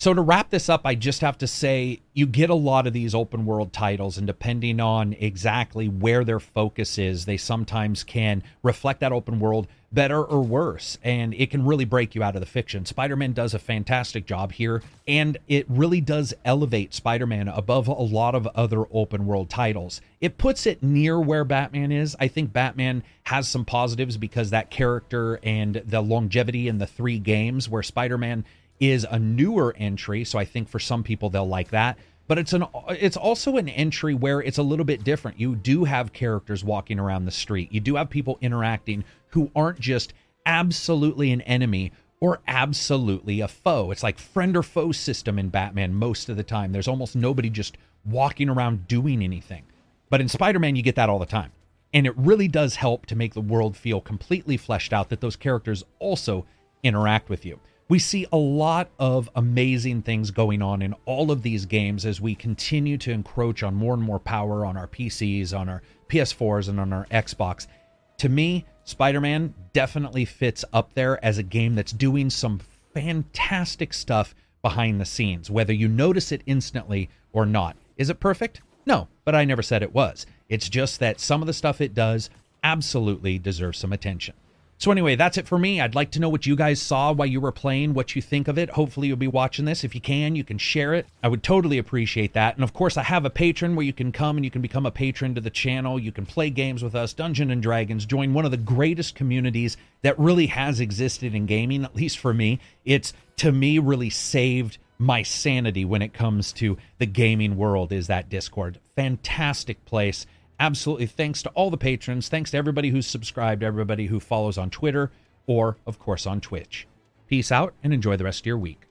So to wrap this up, I just have to say you get a lot of these open world titles, and depending on exactly where their focus is, they sometimes can reflect that open world better or worse, and it can really break you out of the fiction. Spider Man does a fantastic job here, and it really does elevate Spider Man above a lot of other open world titles. It puts it near where Batman is. I think Batman has some positives because that character and the longevity in the three games, where Spider Man is a newer entry, so I think for some people they'll like that. But it's an it's also an entry where it's a little bit different. You do have characters walking around the street. You do have people interacting who aren't just absolutely an enemy or absolutely a foe. It's like friend or foe system in Batman most of the time. There's almost nobody just walking around doing anything. But in Spider-Man you get that all the time. And it really does help to make the world feel completely fleshed out that those characters also interact with you we see a lot of amazing things going on in all of these games as we continue to encroach on more and more power on our PCs, on our PS4s, and on our Xbox. To me, Spider Man definitely fits up there as a game that's doing some fantastic stuff behind the scenes, whether you notice it instantly or not. Is it perfect? No, but I never said it was. It's just that some of the stuff it does absolutely deserves some attention. So, anyway, that's it for me. I'd like to know what you guys saw while you were playing, what you think of it. Hopefully, you'll be watching this. If you can, you can share it. I would totally appreciate that. And of course, I have a Patreon where you can come and you can become a patron to the channel. You can play games with us, Dungeon and Dragons, join one of the greatest communities that really has existed in gaming, at least for me. It's to me really saved my sanity when it comes to the gaming world is that Discord. Fantastic place absolutely thanks to all the patrons. Thanks to everybody who's subscribed, everybody who follows on Twitter, or, of course, on Twitch. Peace out and enjoy the rest of your week.